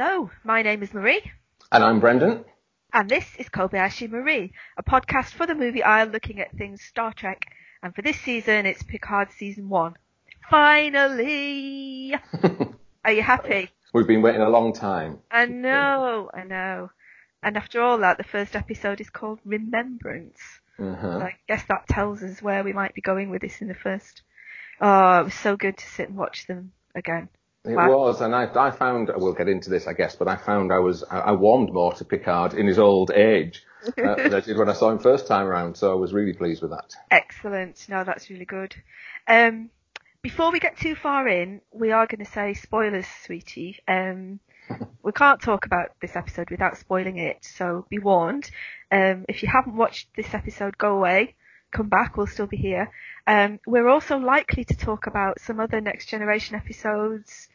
Hello, my name is Marie, And I'm Brendan. and this is Kobayashi Marie, a podcast for the movie aisle looking at things Star Trek. And for this season, it's Picard season one. Finally! Are you happy? We've been waiting a long time. I know, I know. And after all that, the first episode is called Remembrance. Uh-huh. I guess that tells us where we might be going with this in the first. Oh, it was so good to sit and watch them again. It Wow. was, and I, I found, we'll get into this, I guess, but I found I was, I, I warmed more to Picard in his old age uh, than I did when I saw him first time around, so I was really pleased with that. Excellent. No, that's really good. Um, before we get too far in, we are going to say spoilers, sweetie. Um, we can't talk about this episode without spoiling it, so be warned. Um, if you haven't watched this episode, go away, come back, we'll still be here. Um, we're also likely to talk about some other Next Generation episodes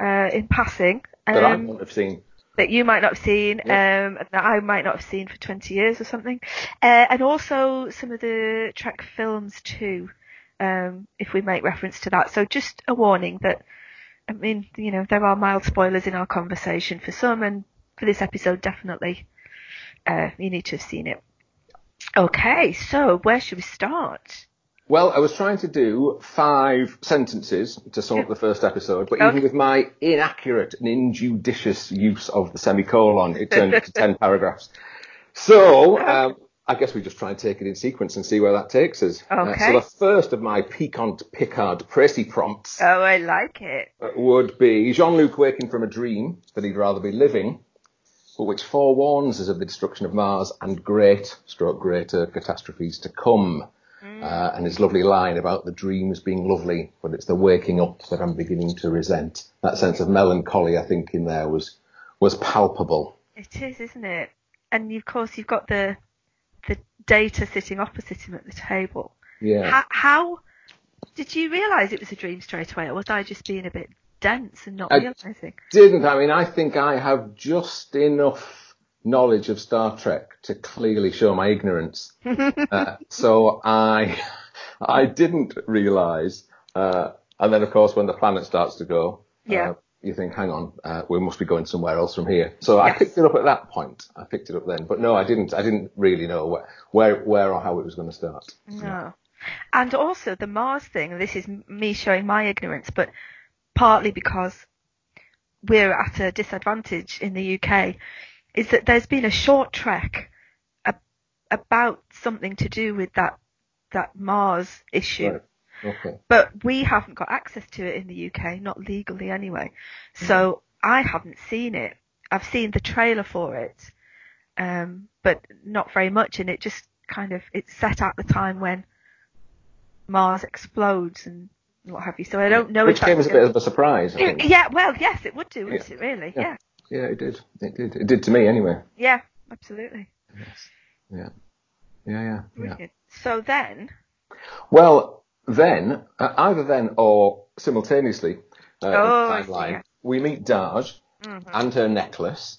uh, in passing. That I Um, wouldn't have seen. that you might not have seen, Yeah. um, that I might not have seen for 20 years or something. Uh, and also some of the Trek films too, um, if we make reference to that. So just a warning that, I mean, you know, there are mild spoilers in our conversation for some and for this episode definitely, uh, you need to have seen it. Okay, so where should we start? Well, I was trying to do five sentences to sum up the first episode, but Okay. even with my inaccurate and injudicious use of the semicolon, it turned into ten paragraphs. So, um, I guess we just try and take it in sequence and see where that takes us. Uh, so the first of my piquant Picard Précy prompts Oh, I like it. uh, would be Jean-Luc waking from a dream that he'd rather be living, but which forewarns us of the destruction of Mars and great, stroke greater catastrophes to come. Uh, and his lovely line about the dreams being lovely, but it's the waking up that I'm beginning to resent. That sense of melancholy, I think, in there was was palpable. It is, isn't it? And of course, you've got the the Data sitting opposite him at the table. Yeah. How, how did you realise it was a dream straight away, or was I just being a bit dense and not I- realising? Didn't I mean? I think I have just enough knowledge of Star Trek to clearly show my ignorance. uh, so I, I didn't realise. Uh, and then, of course, when the planet starts to go, Yeah. uh, you think, hang on, uh, we must be going somewhere else from here. So I picked it up at that point. I picked it up then, but no, I didn't. I didn't really know where, where, where or how it was going to start. No. And also the Mars thing. This is me showing my ignorance, but partly because we're at a disadvantage in the UK, is that there's been a short trek about something to do with that that Mars issue. Right. Okay. but we haven't got access to it in the UK, not legally anyway. So I haven't seen it. I've seen the trailer for it, um, but not very much. And it just kind of it's set at the time when Mars explodes and what have you. So I don't know Which came as a bit of a surprise. I think. yeah, well, yes, it would do, wouldn't it? Really? Yeah. Yeah. Yeah, it did. It did. It did to me anyway. yeah, absolutely. Yeah. Yeah, yeah, yeah. Brilliant. So then, Well, then, uh, either then or simultaneously, uh, in the Oh, timeline, yeah. we meet Dahj Mhm. and her necklace,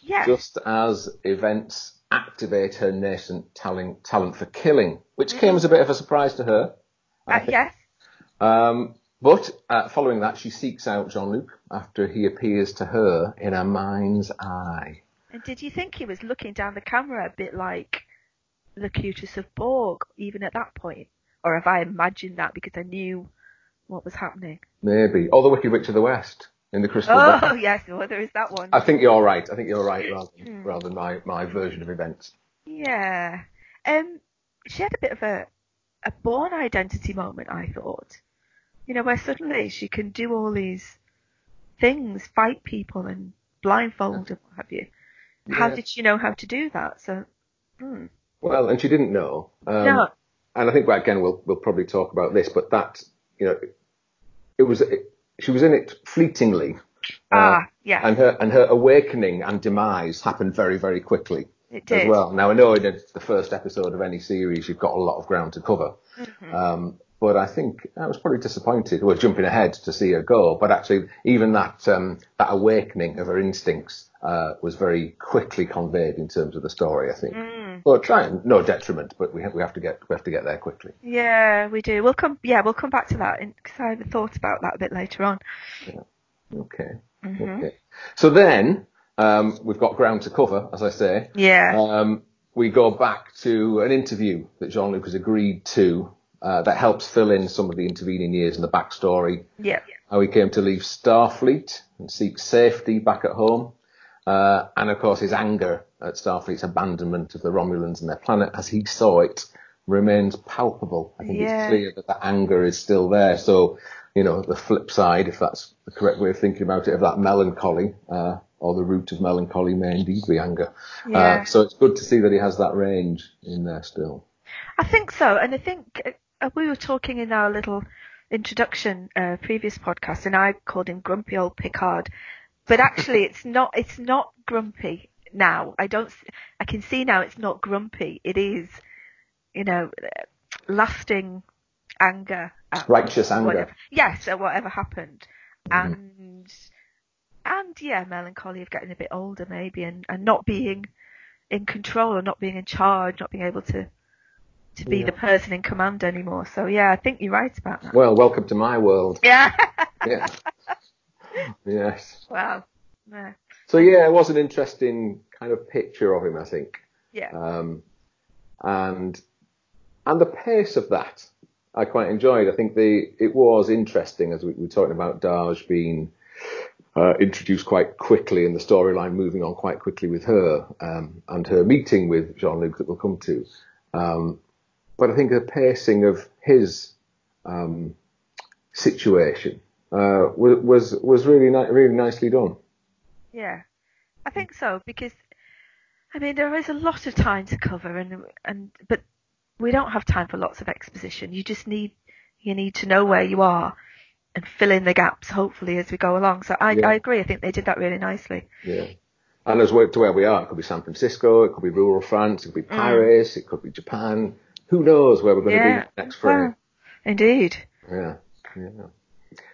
yeah, just as events activate her nascent talent, talent for killing, which came as a bit of a surprise to her. Uh, yes, Um, but uh, following that, she seeks out Jean-Luc after he appears to her in a mind's eye. And did you think he was looking down the camera a bit like Locutus of Borg, even at that point? Or have I imagined that because I knew what was happening? Maybe. Or the Wicked Witch of the West in the Crystal Oh, yes, well, there is that one. I think you're right. I think you're right rather, Hmm. rather than my, my version of events. Yeah. Um, she had a bit of a, a Bourne Identity moment, I thought. You know, where suddenly she can do all these things, fight people and blindfold and what have you. How did she know how to do that? So, hmm. Well, and she didn't know. Um, no. And I think again we'll we'll probably talk about this, but that you know, it was it, she was in it fleetingly, uh, ah, yeah, and her and her awakening and demise happened very very quickly it did. as well. Now I know in the first episode of any series you've got a lot of ground to cover, Mhm. um, but I think I was probably disappointed. Well, jumping ahead to see her go, but actually even that um, that awakening of her instincts uh, was very quickly conveyed in terms of the story. I think. Mm. Well, trying no detriment, but we have, we have to get we have to get there quickly. Yeah, we do. We'll come. Yeah, we'll come back to that because I haven't thought about that a bit later on. Yeah. Okay. Mm-hmm. Okay. So then um, we've got ground to cover, as I say. Yeah. Um, we go back to an interview that Jean-Luc has agreed to uh, that helps fill in some of the intervening years and the backstory. yeah. How he came to leave Starfleet and seek safety back at home. Uh, and of course his anger at Starfleet's abandonment of the Romulans and their planet as he saw it remains palpable. I think Yeah. it's clear that the anger is still there. So, you know, the flip side, if that's the correct way of thinking about it, of that melancholy, uh, or the root of melancholy may indeed be anger. Yeah. Uh, so it's good to see that he has that range in there still. I think so, and I think uh, we were talking in our little introduction uh, previous podcast, and I called him grumpy old Picard, but actually it's not. It's not grumpy now. I don't. I can see now it's not grumpy. It is, you know, uh, lasting anger. At Righteous anger. Yes, at whatever happened, Mhm. and and yeah, melancholy of getting a bit older maybe, and and not being in control or not being in charge, not being able to to be Yeah. the person in command anymore. So yeah, I think you're right about that. Well, welcome to my world. Yeah. Yeah. yes. wow. Yeah. So yeah, it was an interesting kind of picture of him, I think. Yeah. Um, and and the pace of that I quite enjoyed. I think the it was interesting as we we were talking about Dahj being uh, introduced quite quickly and the storyline moving on quite quickly with her um, and her meeting with Jean Luc that we'll come to. Um, but I think the pacing of his um, situation uh, was was was really ni- really nicely done. Yeah. I think so because I mean there is a lot of time to cover and and but we don't have time for lots of exposition. You just need you need to know where you are and fill in the gaps hopefully as we go along. So I Yeah. I agree. I think they did that really nicely. Yeah. And as we to where we are, it could be San Francisco, it could be rural France, it could be Paris, it could be Japan. Who knows where we're going to Mm. Yeah. be next frame? Wow. Indeed. Yeah. yeah.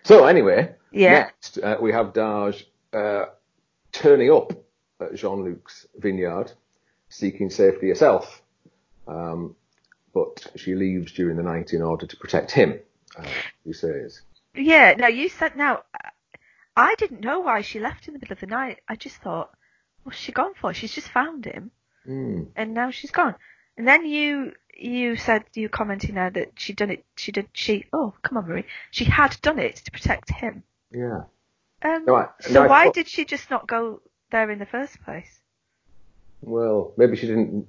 So anyway, Yeah. next uh, we have Dahj uh, turning up at Jean-Luc's vineyard, seeking safety herself. Um, but she leaves during the night in order to protect him, uh, he says. Yeah, now you said now I didn't know why she left in the middle of the night. I just thought, what's she gone for? She's just found him Hmm. and now she's gone. And then you you said you were commenting there that she'd done it she did she oh, come on Marie. She had done it to protect him. Yeah. Um No, I- so no, why thought- did she just not go there in the first place? Well, maybe she didn't.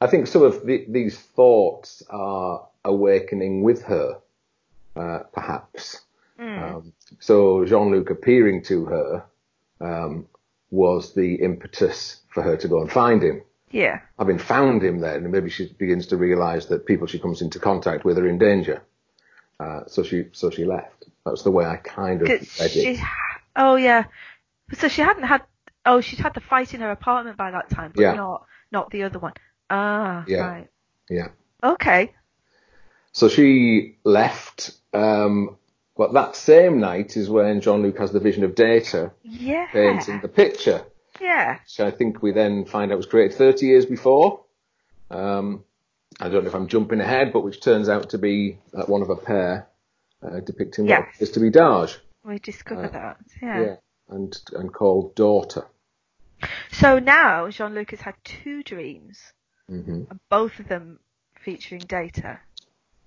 I think some of the, these thoughts are awakening with her, uh, perhaps. Mm. Um, so Jean-Luc appearing to her um, was the impetus for her to go and find him. Yeah. Having found him then, maybe she begins to realise that people she comes into contact with are in danger. Uh, so she so she left. That's the way I kind of read it. oh yeah. So she hadn't had oh she'd had the fight in her apartment by that time, but Yeah. not not the other one. Ah, Yeah. right. Yeah. Okay. So she left. Um, but that same night is when Jean-Luc has the vision of Data Yeah. painting the picture. Yeah. So I think we then find out it was created 30 years before. Um, I don't know if I'm jumping ahead, but which turns out to be uh, one of a pair uh, depicting what Yes. is to be Dahj. We discover Uh, that. Yeah. and and called Daughter. So now Jean Luc has had two dreams, hmm and both of them featuring Data.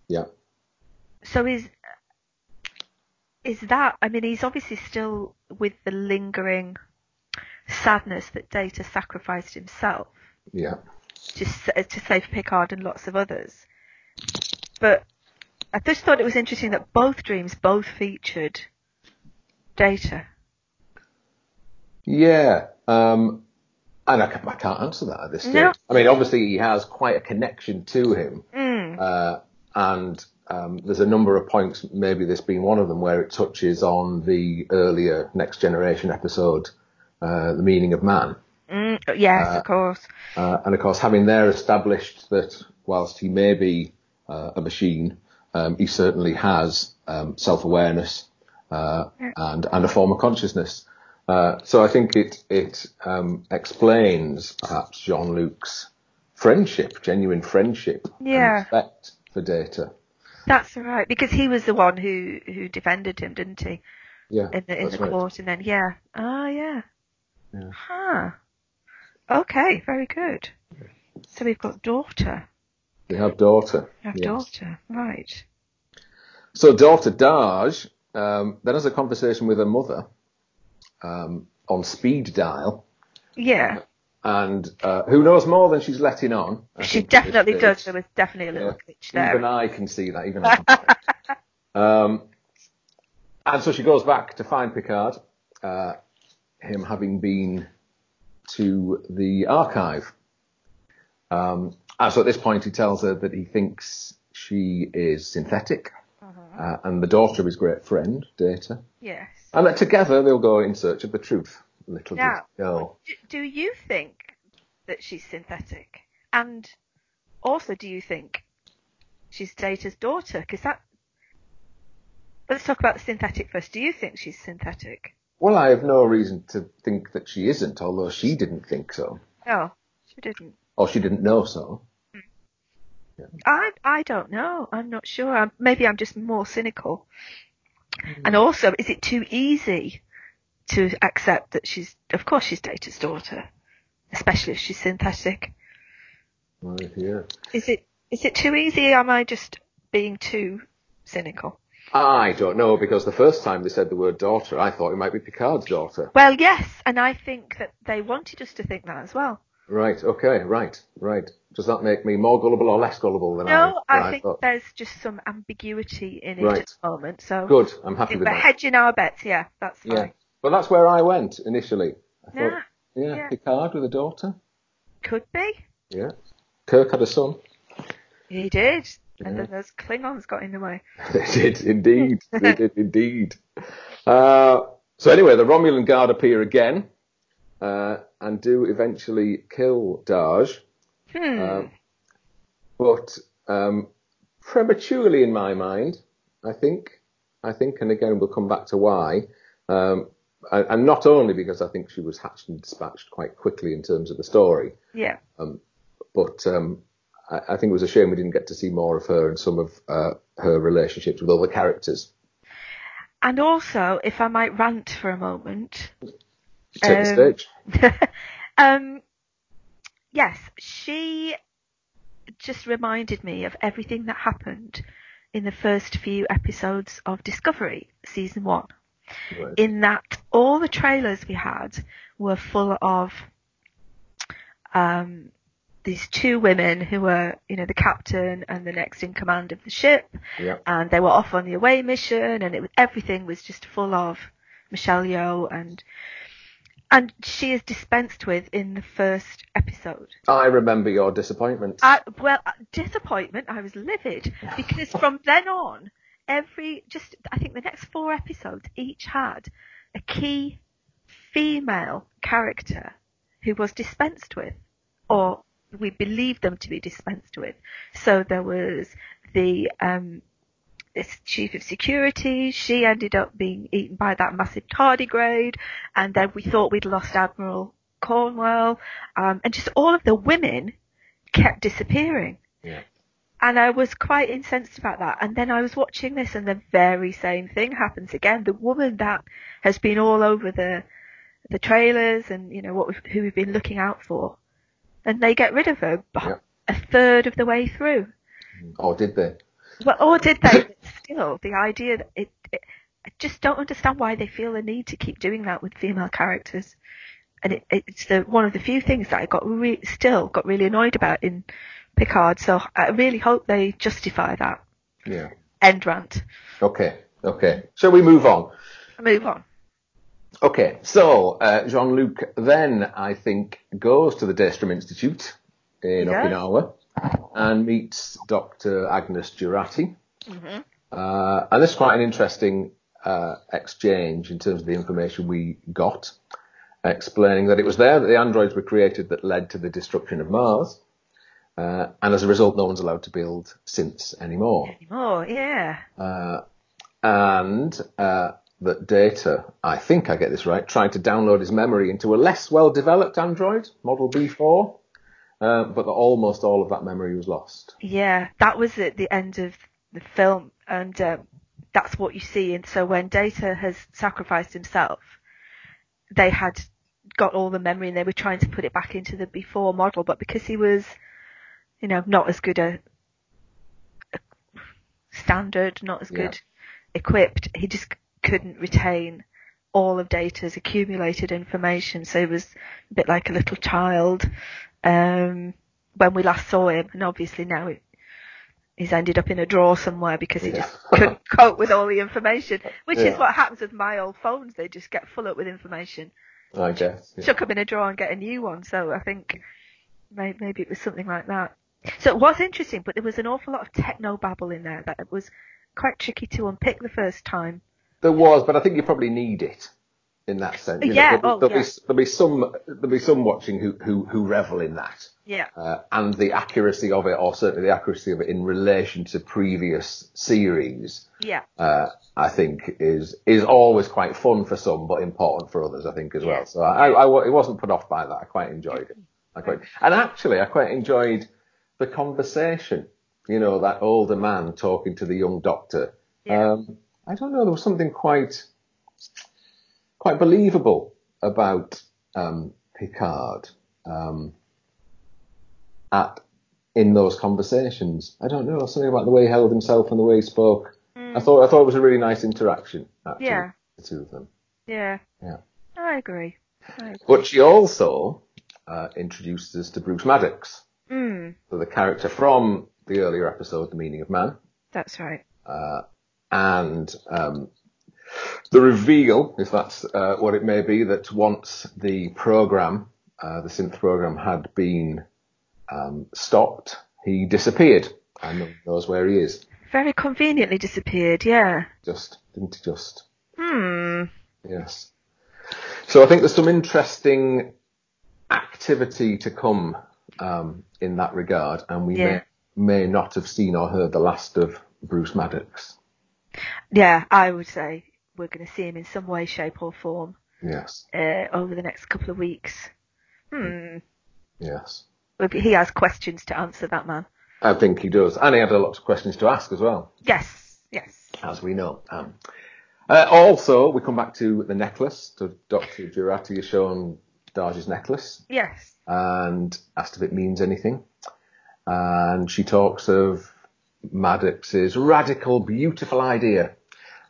Yeah. So is is that? I mean, he's obviously still with the lingering sadness that Data sacrificed himself Yeah. to s- to save Picard and lots of others. But I just thought it was interesting that both dreams both featured Data. Yeah. Um, and I, I can't answer that at this stage. No. I mean, obviously he has quite a connection to him. Mm. Uh, and um, there's a number of points, maybe this being one of them, where it touches on the earlier Next Generation episode, uh, The Meaning of Man. Mm. Yes, Uh, of course. Uh, and of course, having there established that whilst he may be uh, a machine, um, he certainly has um, self-awareness uh, and and a form of consciousness. Uh, so I think it it um, explains perhaps Jean Luc's friendship, genuine friendship, Yeah. respect for Data. That's right, because he was the one who who defended him, didn't he? Yeah. in the in the right. court, and then yeah, ah yeah, Yeah. huh. Okay, very good. So we've got daughter. They have daughter. We have yes. daughter, right? So daughter Dahj um, then has a conversation with her mother um, on speed dial, Yeah, and uh, who knows more than she's letting on. I she think, at this definitely does. There was definitely a little Yeah. glitch there. Even I can see that. Even I. Can um, and so she goes back to find Picard, uh, him having been to the archive. Um, and so at this point, he tells her that he thinks she is synthetic, uh, and the daughter of his great friend, Data, Yes. and that together they'll go in search of the truth. Little Now, they do, do you think that she's synthetic? And also, do you think she's Data's daughter? Because that. Let's talk about the synthetic first. Do you think she's synthetic? Well, I have no reason to think that she isn't, although she didn't think so, No, she didn't. or she didn't know so. Hmm. I I don't know. I'm not sure. I'm, maybe I'm just more cynical. Hmm. And also, is it too easy to accept that she's, of course, she's Data's daughter, especially if she's synthetic? Right, yeah. Is it is it too easy? Am I just being too cynical? I don't know because the first time they said the word daughter, I thought it might be Picard's daughter. Well, yes, and I think that they wanted us to think that as well. Right. Okay. Right. Right. Does that make me more gullible or less gullible than No, I? No, I, think thought? there's just some ambiguity in it Right. at the moment. So Good. I'm happy with we're that. hedging our bets. Yeah, that's fine. Yeah. Well, that's where I went initially. I thought, Yeah, yeah, yeah. Picard with a daughter. could be. Yeah. Kirk had a son. He did. And then those Klingons got in the way. They did indeed. they did indeed. Uh, so anyway, the Romulan Guard appear again uh, and do eventually kill Dahj. Hmm. Um, but um, prematurely in my mind, I think. I think, and again, we'll come back to why. Um, and, not only because I think she was hatched and dispatched quite quickly in terms of the story, yeah. but um, I, I think it was a shame we didn't get to see more of her and some of uh, her relationships with other characters. And also, if I might rant for a moment, Take the Um, stage. um, yes, she just reminded me of everything that happened in the first few episodes of Discovery season one. Right. In that all the trailers we had were full of um, these two women who were, you know, the captain and the next in command of the ship, Yeah. and they were off on the away mission, and it was everything was just full of Michelle Yeoh and and she is dispensed with in the first episode. I remember your disappointment. I, well, uh, disappointment. I was livid because from then on, every just I think the next four episodes each had a key female character who was dispensed with, or we believed them to be dispensed with. So there was the um, this chief of security. She ended up being eaten by that massive tardigrade, and then we thought we'd lost Admiral Cornwell, um, and just all of the women kept disappearing. Yeah. And I was quite incensed about that. And then I was watching this, and the very same thing happens again. The woman that has been all over the the trailers, and you know what we've, who we've been looking out for, and they get rid of her Yeah. a third of the way through. Or did they? Well, or did they? Still, the idea that it, it, I just don't understand why they feel the need to keep doing that with female characters. And it, it's the one of the few things that I got re- still got really annoyed about in Picard. So I really hope they justify that. Yeah. End rant. Okay. Okay. Shall we move on? Move on. Okay. So uh, Jean-Luc then, I think, goes to the Daystrom Institute in Yeah. Okinawa and meets Dr. Agnes Jurati. hmm Uh, and this is quite an interesting uh, exchange in terms of the information we got, explaining that it was there that the androids were created that led to the destruction of Mars. Uh, and as a result, no one's allowed to build synths anymore. Anymore, yeah. Uh, and uh, that Data, I think I get this right, tried to download his memory into a less well-developed android, Model B4, uh, but that almost all of that memory was lost. Yeah, that was at the end of the film, and um, that's what you see. And so when Data has sacrificed himself, they had got all the memory and they were trying to put it back into the B4 model, but because he was, you know, not as good a, a standard, not as Yeah. good equipped, he just couldn't retain all of Data's accumulated information. So he was a bit like a little child um, when we last saw him, and obviously now he's ended up in a drawer somewhere because he Yeah. just couldn't cope with all the information, which is what happens with my old phones. They just get full up with information. I guess. yeah. Chuck them in a drawer and get a new one. So I think maybe, maybe it was something like that. So it was interesting, but there was an awful lot of techno babble in there that it was quite tricky to unpick the first time. There was, but I think you probably need it in that sense. You know, Yeah, there'll, oh, be, there'll, yeah. be, there'll be some there'll be some watching who who, who revel in that. Yeah. uh, and the accuracy of it, or certainly the accuracy of it in relation to previous series, Yeah. uh, I think is is always quite fun for some, but important for others, I think as Yeah. well. So I, I, I wasn't put off by that. I quite enjoyed it. I quite, and actually, I quite enjoyed the conversation. You know, that older man talking to the young doctor. Yeah. Um, I don't know. There was something quite quite believable about um, Picard. Um, at in those conversations. I don't know something about the way he held himself and the way he spoke. I thought I thought it was a really nice interaction. Actually, Mm. Yeah. the two of them. Yeah. Yeah. I agree. I agree. But she also uh, introduced us to Bruce Maddox, Mm, so the character from the earlier episode, The Meaning of Man, that's right. uh, and um, the reveal, if that's uh, what it may be, that once the program, uh, the synth program, had been um, stopped, he disappeared, and no one knows where he is. Very conveniently disappeared. Yeah. Just didn't he just? Hmm. Yes. So I think there's some interesting activity to come um, in that regard, and we Yeah. may may not have seen or heard the last of Bruce Maddox. Yeah, I would say we're going to see him in some way, shape, or form Yes. uh, over the next couple of weeks. Hmm. Yes. He has questions to answer, that man. I think he does, and he had a lot of questions to ask as well, Yes. Yes. as we know. Um, uh, also, we come back to the necklace. So Dr. Jurati has shown Dahj's necklace Yes. and asked if it means anything. And she talks of Maddox's radical, beautiful idea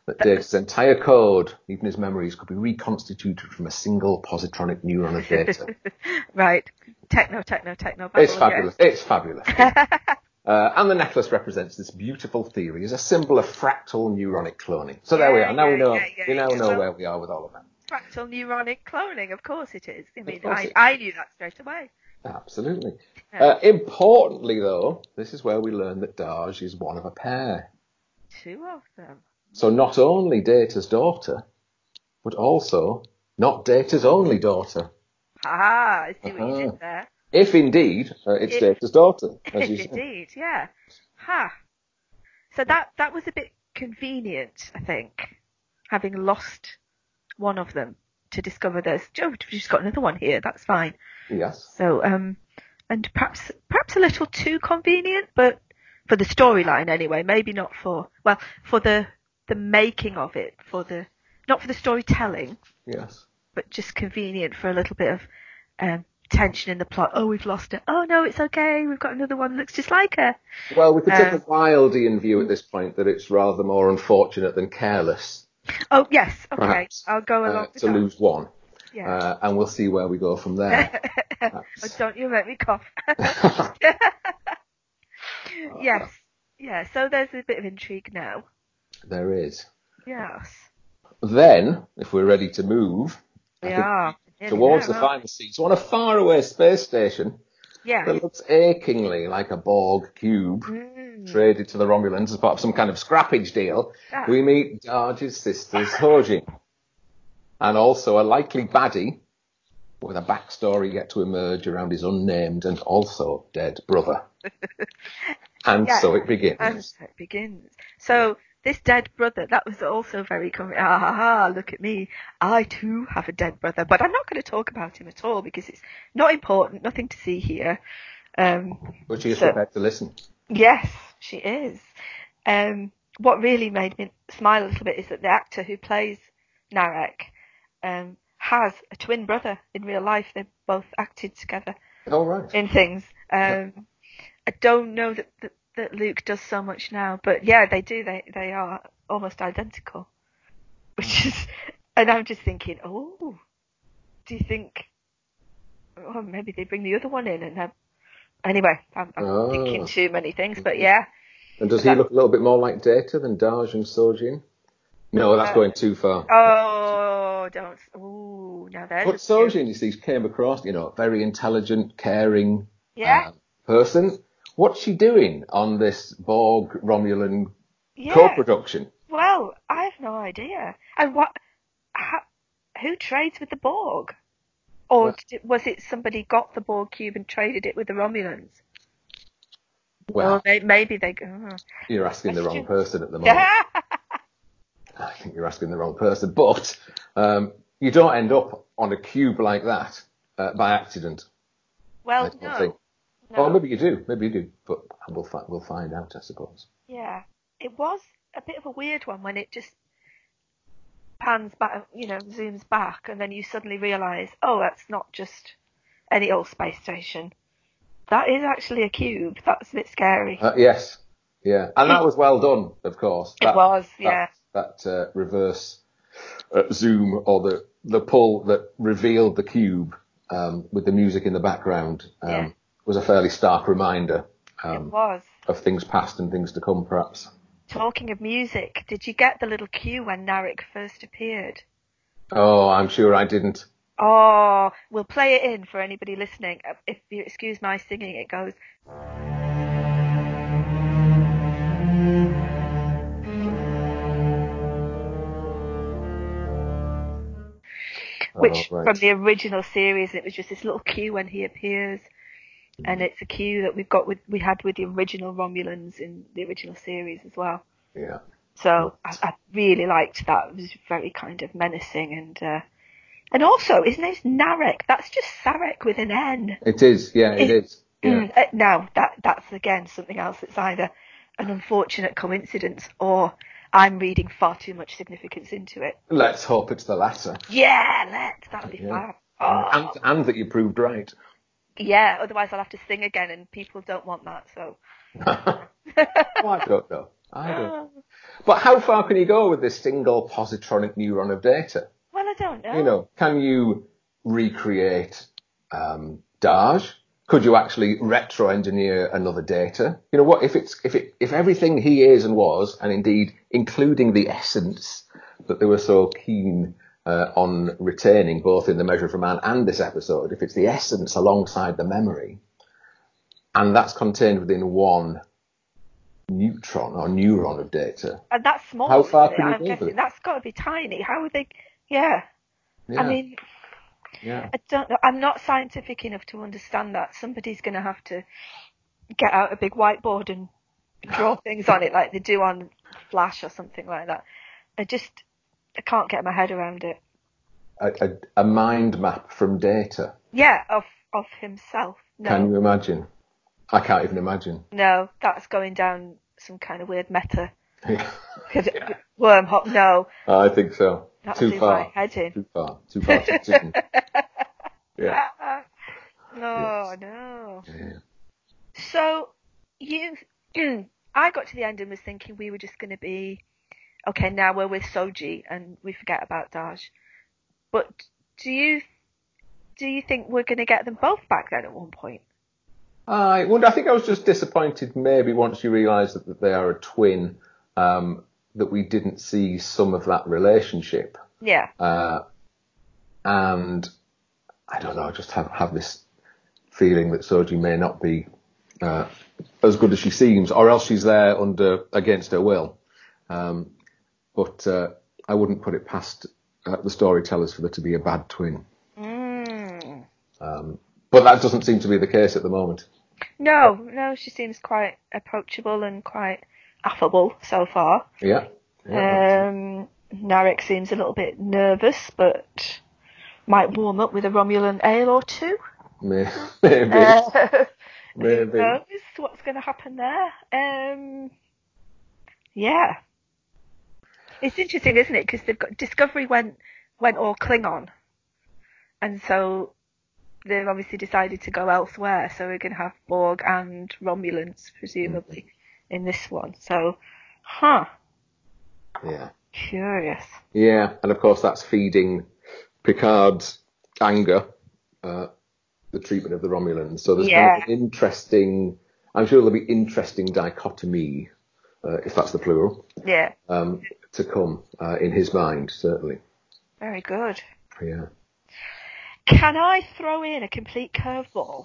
that Data's entire code, even his memories, could be reconstituted from a single positronic neuron of Data. Right. Techno, techno, techno. it's fabulous. It's fabulous. Uh, and the necklace represents this beautiful theory as a symbol of fractal neuronic cloning. So there we are. Now we know. yeah, yeah, we now know Well- where we are with all of that. Fractal neuronic cloning, of course it is. I mean, I, I knew that straight away. Absolutely. Uh, importantly, though, this is where we learn that Dahj is one of a pair. Two of them. So not only Data's daughter, but also not Data's only daughter. Ah, I see what you Uh-huh. did there. If indeed uh, it's If- Data's daughter, as you said. Indeed, yeah. Ha. So that that was a bit convenient, I think, having lost one of them to discover there's oh, we've just got another one here. That's fine. Yes. So um, and perhaps perhaps a little too convenient, but for the storyline anyway. Maybe not for well for the the making of it, for the not for the storytelling, Yes. but just convenient for a little bit of um, tension in the plot. Oh, we've lost her. Oh no, it's okay. We've got another one that looks just like her. Well, we could take Uh, a Wildean view at this point that it's rather more unfortunate than careless, Oh yes, okay. Perhaps, I'll go along uh, with to that. lose one, Yeah. uh, and we'll see where we go from there. oh, don't you make me cough. yes. Yeah. So there's a bit of intrigue now. there is. Yes. Then, if we're ready to move, We are. Towards the there, final scene, so on a faraway space station? Yeah. that looks achingly like a Borg cube. Mm. traded to the Romulans as part of some kind of scrappage deal, Ah. we meet Dahj's sister Hojin. And also a likely baddie with a backstory yet to emerge around his unnamed and also dead brother. and Yeah. so it begins. And so it begins. So this dead brother, that was also very convenient. Ah, ha, ha, look at me. I too have a dead brother, but I'm not going to talk about him at all because it's not important, nothing to see here. Um, but she is so- prepared to listen. Yes, she is. Um, what really made me smile a little bit is that the actor who plays Narek um, has a twin brother in real life. They both acted together Oh right. in things. Um, I don't know that, that that Luke does so much now, but yeah, they do. They they are almost identical, which is, and I'm just thinking, oh, do you think? Oh, maybe they bring the other one in and have. Anyway, I'm, I'm Oh. thinking too many things, but yeah, And does he that- look a little bit more like Data than Dahj and Sojin? No, that's Uh, going too far. Oh, don't. Ooh, now there's. But. Sojin, you see, came across, you know, a very intelligent, caring Yeah, uh, person. What's she doing on this Borg Romulan yeah. co-production? Well, I have no idea. And what? How, who trades with the Borg? Or Well- did, was it somebody got the Borg cube and traded it with the Romulans? Well, may, maybe they. Oh. you're asking the wrong person at the moment. I think you're asking the wrong person. But um, you don't end up on a cube like that uh, by accident. Well, no. no. Or maybe you do. Maybe you do. But we'll, fi- we'll find out, I suppose. Yeah, it was a bit of a weird one when it just pans back, you know, zooms back, and then you suddenly realise, oh, that's not just any old space station. That is actually a cube. That's a bit scary. Uh, yes. Yeah. And that was well done, of course. It was, yeah. That, uh, reverse uh, zoom or the, the pull that revealed the cube um, with the music in the background um, Yeah. was a fairly stark reminder it um, was. of things past and things to come, perhaps. Talking of music, did you get the little cue when Narek first appeared? Oh, I'm sure I didn't. Oh, we'll play it in for anybody listening. If you excuse my singing, it goes. Which Oh, right. from the original series, it was just this little cue when he appears, and it's a cue that we've got with we had with the original Romulans in the original series as well. Yeah. So I, I really liked that. It was very kind of menacing and uh, and also his name's Narek. That's just Sarek with an N. It is. Yeah, it It- is. Yeah. Mm, uh, now that that's again something else. It's either an unfortunate coincidence or I'm reading far too much significance into it. Let's hope it's the latter. Yeah, let's. That'll be Yeah. fab. Oh, And, and that you proved right. yeah. Otherwise, I'll have to sing again, and people don't want that. So. well, I don't know. I don't. But how far can you go with this single positronic neuron of Data? Well, I don't know. You know, can you recreate um, Dahj? Could you actually retro-engineer another Data? You know what? If it's if it if everything he is and was, and indeed including the essence that they were so keen uh, on retaining, both in the Measure for Man and this episode, if it's the essence alongside the memory, and that's contained within one neutron or neuron of Data, And that's small. How far can you I'm go with guessing it? that's got to be tiny. How would they? Yeah. yeah, I mean, yeah. I don't know. I'm not scientific enough to understand that. Somebody's going to have to get out a big whiteboard and draw things on it like they do on Flash or something like that. I just, I can't get my head around it. A, a, a mind map from Data. Yeah, of of himself. No, Can you imagine? I can't even imagine. no, that's going down some kind of weird meta Yeah. wormhole. No, I think so. That'll Too far. my head in. Too far. Too far. Too soon. Yeah. no, no. yeah. So you, I got to the end and was thinking we were just going to be, okay, now we're with Soji and we forget about Dahj. But do you, do you think we're going to get them both back then at one point? I wonder. I think I was just disappointed. Maybe once you realise that, that they are a twin, um, that we didn't see some of that relationship. Yeah, Uh, and I don't know. I just have have this feeling that Soji may not be uh, as good as she seems, or else she's there under against her will. Um, but uh, I wouldn't put it past uh, the storytellers for there to be a bad twin. mm. Um, but that doesn't seem to be the case at the moment. no, no, she seems quite approachable and quite affable so far. Yeah. yeah. Um, Narek seems a little bit nervous, but might warm up with a Romulan ale or two. May- maybe. Uh, Maybe. Who knows what's going to happen there? Um, Yeah. It's interesting, isn't it? Because they've got Discovery went went all Klingon, and so they've obviously decided to go elsewhere. So we're going to have Borg and Romulans presumably in this one. So, huh? Yeah. Curious. Yeah, and of course that's feeding Picard's anger, uh, the treatment of the Romulans. So there's kind of an interesting, I'm sure there'll be interesting dichotomy, uh, if that's the plural, Yeah. um, to come uh, in his mind, certainly. Very good. Yeah. Can I throw in a complete curveball?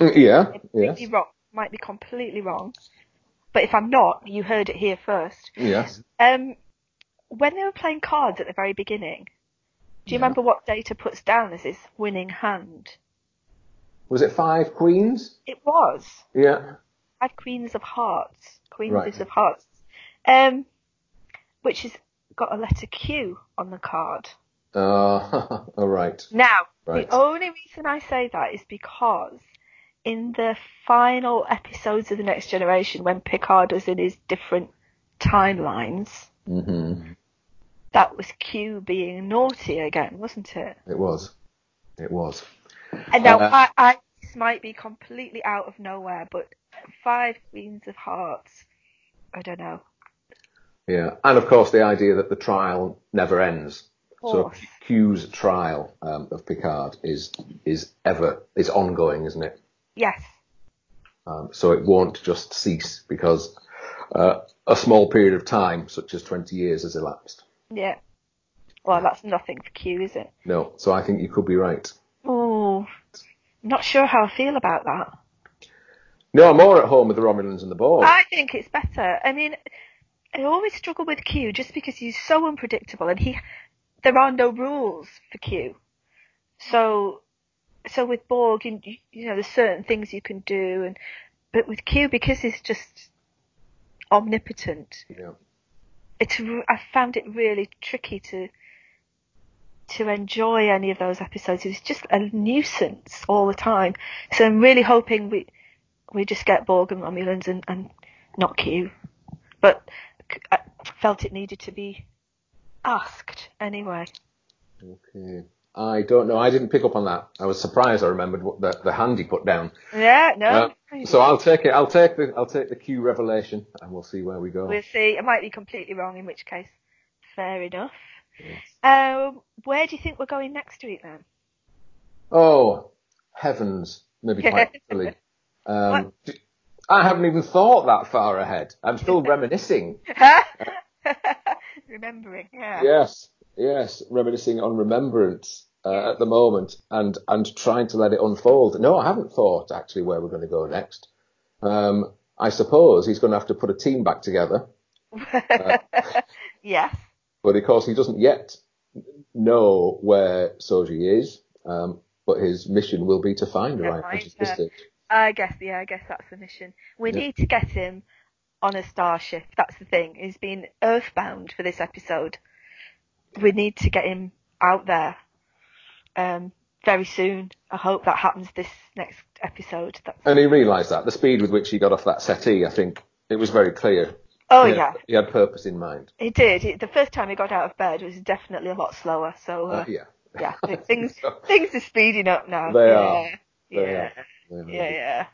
Mm, Yeah, yes, wrong. Might be completely wrong. But if I'm not, you heard it here first. yes. Um, when they were playing cards at the very beginning, do you Yeah. remember what Data puts down as his winning hand? Was it five queens? It was Yeah. five queens of hearts, queens Right. of hearts, um, which has got a letter Q on the card. Uh, all right. Now, Right. the only reason I say that is because in the final episodes of the Next Generation, when Picard was in his different timelines, hmm that was Q being naughty again, wasn't it? It was. It was. And now Uh, I, I this might be completely out of nowhere, but five Queens of Hearts, I don't know. Yeah, and of course the idea that the trial never ends. So Q's trial um, of Picard is is ever is ongoing, isn't it? Yes. Um, so it won't just cease because uh, a small period of time, such as 20 years, has elapsed. Yeah. Well, that's nothing for Q, is it? No, so I think you could be right. Oh, not sure how I feel about that. No, I'm more at home with the Romulans and the Borg. I think it's better. I mean, I always struggle with Q just because he's so unpredictable and he, there are no rules for Q. So, so with Borg, you, you know, there's certain things you can do and, but with Q, because he's just omnipotent, Yeah. it's, I found it really tricky to, to enjoy any of those episodes. It was just a nuisance all the time. So I'm really hoping we, we just get Borg and Romulans and, and not Q. But I felt it needed to be asked anyway. Okay. I don't know. I didn't pick up on that. I was surprised. I remembered what the, the hand he put down. Yeah, no. Uh, so I'll take it. I'll take the I'll take the Q revelation, and we'll see where we go. we'll see. I might be completely wrong, in which case, fair enough. Yes. Um, where do you think we're going next week then? Oh, heavens. Maybe quite. Um, I haven't even thought that far ahead. I'm still reminiscing. Remembering, yeah. Yes, yes, reminiscing on remembrance uh, at the moment and, and trying to let it unfold. No, I haven't thought actually where we're going to go next. Um, I suppose he's going to have to put a team back together, yes. but of course he doesn't yet know where Soji is. Um, but his mission will be to find her. To I find imagine, at this her. I guess, yeah, I guess that's the mission. We Yeah. need to get him on a starship. That's the thing. He's been earthbound for this episode. We need to get him out there um, very soon. I hope that happens this next episode. That's, And he realised that the speed with which he got off that settee, I think it was very clear. oh He had- yeah, he had purpose in mind. he did. He, the first time he got out of bed was definitely a lot slower. So uh, Uh, yeah, yeah, th- things things are speeding up now. They yeah. are. Yeah. They are. Yeah,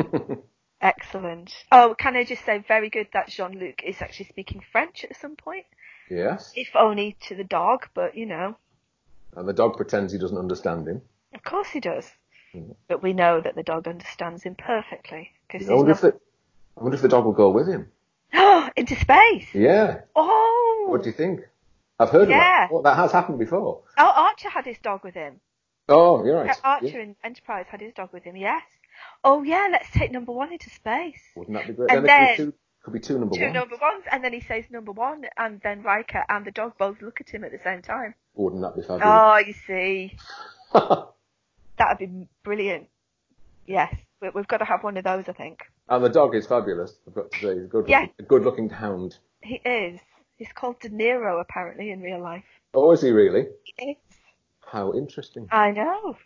yeah. Excellent. Oh, can I just say, very good that Jean-Luc is actually speaking French at some point, yes, if only to the dog, but you know, and the dog pretends he doesn't understand him. of course he does. Mm. But we know that the dog understands him perfectly because I wonder if the I wonder if the dog will go with him. not into space. Yeah. Oh, What do you think? I've heard Yeah. of that. Well, that has happened before. oh, Archer had his dog with him. Oh, you're right. Archer Yeah. in Enterprise had his dog with him. Yes. Oh yeah, let's take number one into space. Wouldn't that be great? And then, then- could be two number Two number ones, and then he says number one, and then Riker and the dog both look at him at the same time. Wouldn't that be fabulous? Oh, you see. That'd be brilliant. Yes, we- we've got to have one of those, I think. and the dog is fabulous. I've got to say, he's a good, Yeah. a good looking hound. He is. He's called De Niro, apparently, in real life. Oh, is he really? He is. How interesting. I know.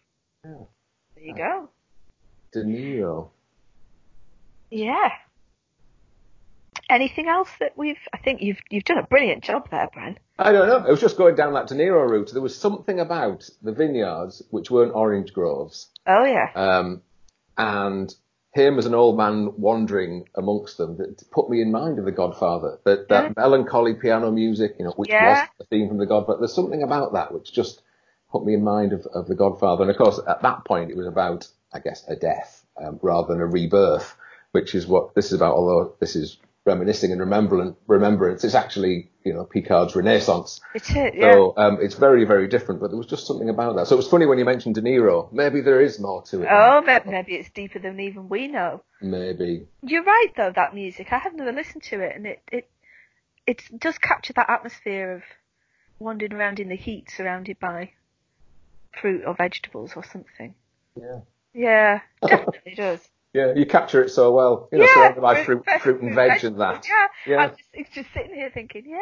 Yeah. There you go. De Niro. Yeah. Anything else that we've? I think you've you've done a brilliant job there, Bren. I don't know. It was just going down that De Niro route. There was something about the vineyards which weren't orange groves. Oh yeah. Um, and him as an old man wandering amongst them that put me in mind of The Godfather. That, that Yeah. melancholy piano music, you know, which Yeah. was the theme from The Godfather. There's something about that which just put me in mind of, of The Godfather. And of course, at that point, it was about, I guess, a death um, rather than a rebirth, which is what this is about. Although this is reminiscing and remembran- remembrance, it's actually, you know, Picard's Renaissance. It is. Yeah. So um, it's very, very different, but there was just something about that. So it was funny when you mentioned De Niro. Maybe there is more to it. oh, ma- maybe it's deeper than even we know. Maybe. You're right though. That music, I have never listened to it, and it it it does capture that atmosphere of wandering around in the heat, surrounded by fruit or vegetables or something. Yeah. Yeah, definitely does. Yeah, you capture it so well. You know, yeah, surrounded by fruit, fruit and veg and that. Yeah, Yeah. I'm just, it's just sitting here thinking, yeah,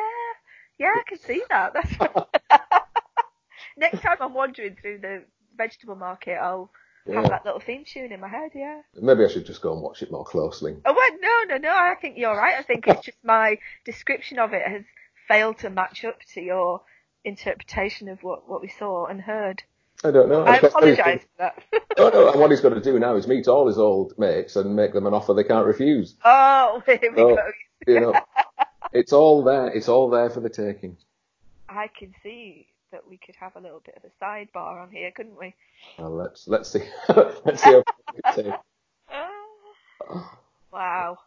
yeah, I can see that. That's next time I'm wandering through the vegetable market, I'll have that little theme tune in my head. Yeah. Maybe I should just go and watch it more closely. Oh, well, no, no, no. I think you're right. I think it's just my description of it has failed to match up to your interpretation of what, what we saw and heard. I don't know. I he's apologise for that. Oh, no, and what he's got to do now is meet all his old mates and make them an offer they can't refuse. oh, here we Oh. go. You know, it's all there. It's all there for the taking. I can see that we could have a little bit of a sidebar on here, couldn't we? Well, let's let's see. let's see how wow.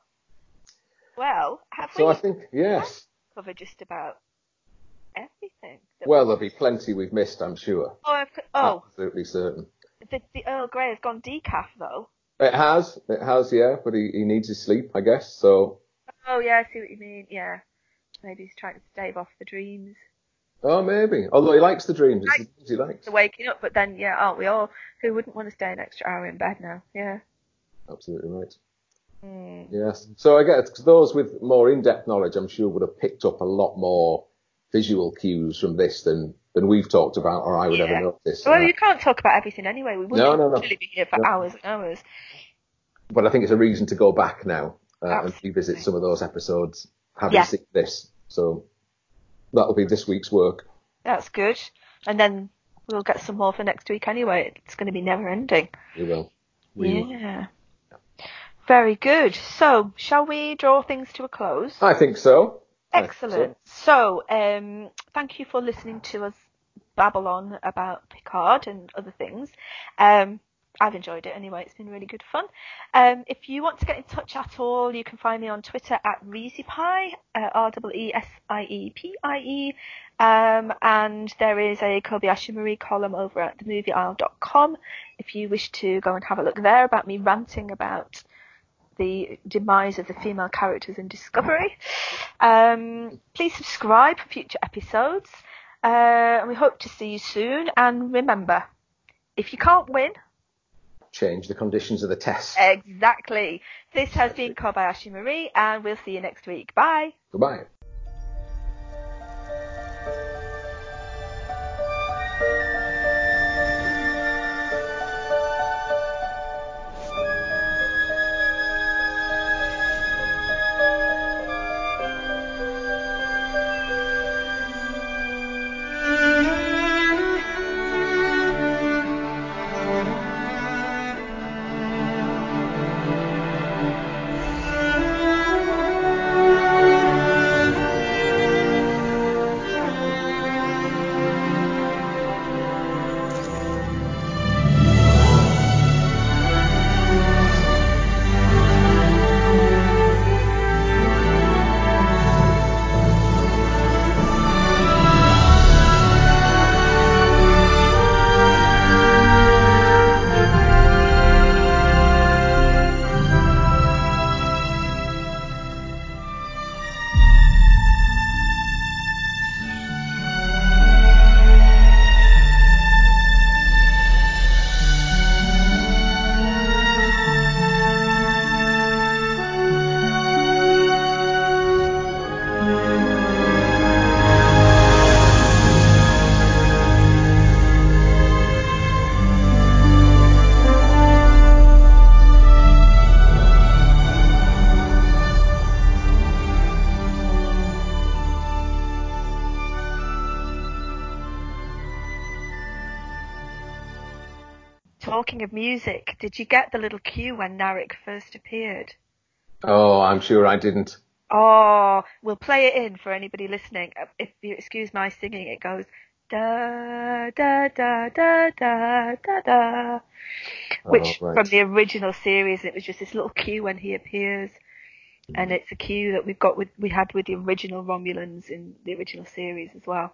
Well, have So we I think yes. covered just about everything? Well, there'll be plenty we've missed, I'm sure. oh, I've, oh, Absolutely certain. the, the Earl Grey has gone decaf though. It has, it has, yeah. But he, he needs his sleep, I guess. So, Oh yeah, I see what you mean. Yeah, maybe he's trying to stave off the dreams, oh, maybe. Although he likes the dreams, the dreams he likes. the waking up. But then, yeah, aren't we all? Who wouldn't want to stay an extra hour in bed now? Yeah. Absolutely right. Mm. Yes. So I guess those with more in-depth knowledge, I'm sure, would have picked up a lot more visual cues from this than than we've talked about, or I would ever Yeah. notice. Well, you can't talk about everything anyway. We wouldn't No, no, no. actually be here for No. hours and hours. but I think it's a reason to go back now uh, and revisit some of those episodes, having Yeah. seen this. So that'll be this week's work. That's good. And then we'll get some more for next week anyway. It's going to be never ending. We will. We will. Yeah. Very good. So, shall we draw things to a close? I think so. Excellent. So, um, thank you for listening to us babble on about Picard and other things. Um, I've enjoyed it anyway. It's been really good fun. Um, if you want to get in touch at all, you can find me on Twitter at ReesiePie, uh, R-E-E-S-I-E-P-I-E. Um, and there is a Kobayashi Marie column over at themovieisle.com if you wish to go and have a look there about me ranting about the demise of the female characters in Discovery. Um, please subscribe for future episodes. Uh, and we hope to see you soon. And remember, if you can't win, Change the conditions of the test. exactly. This has been Kobayashi Marie, and we'll see you next week. Bye. Goodbye. Music, did you get the little cue when Narek first appeared? Oh, I'm sure I didn't. Oh, we'll play it in for anybody listening. Uh, If you excuse my singing, it goes da da da da da da da, which Oh, right. from the original series, it was just this little cue when he appears, and it's a cue that we've got with we had with the original Romulans in the original series as well.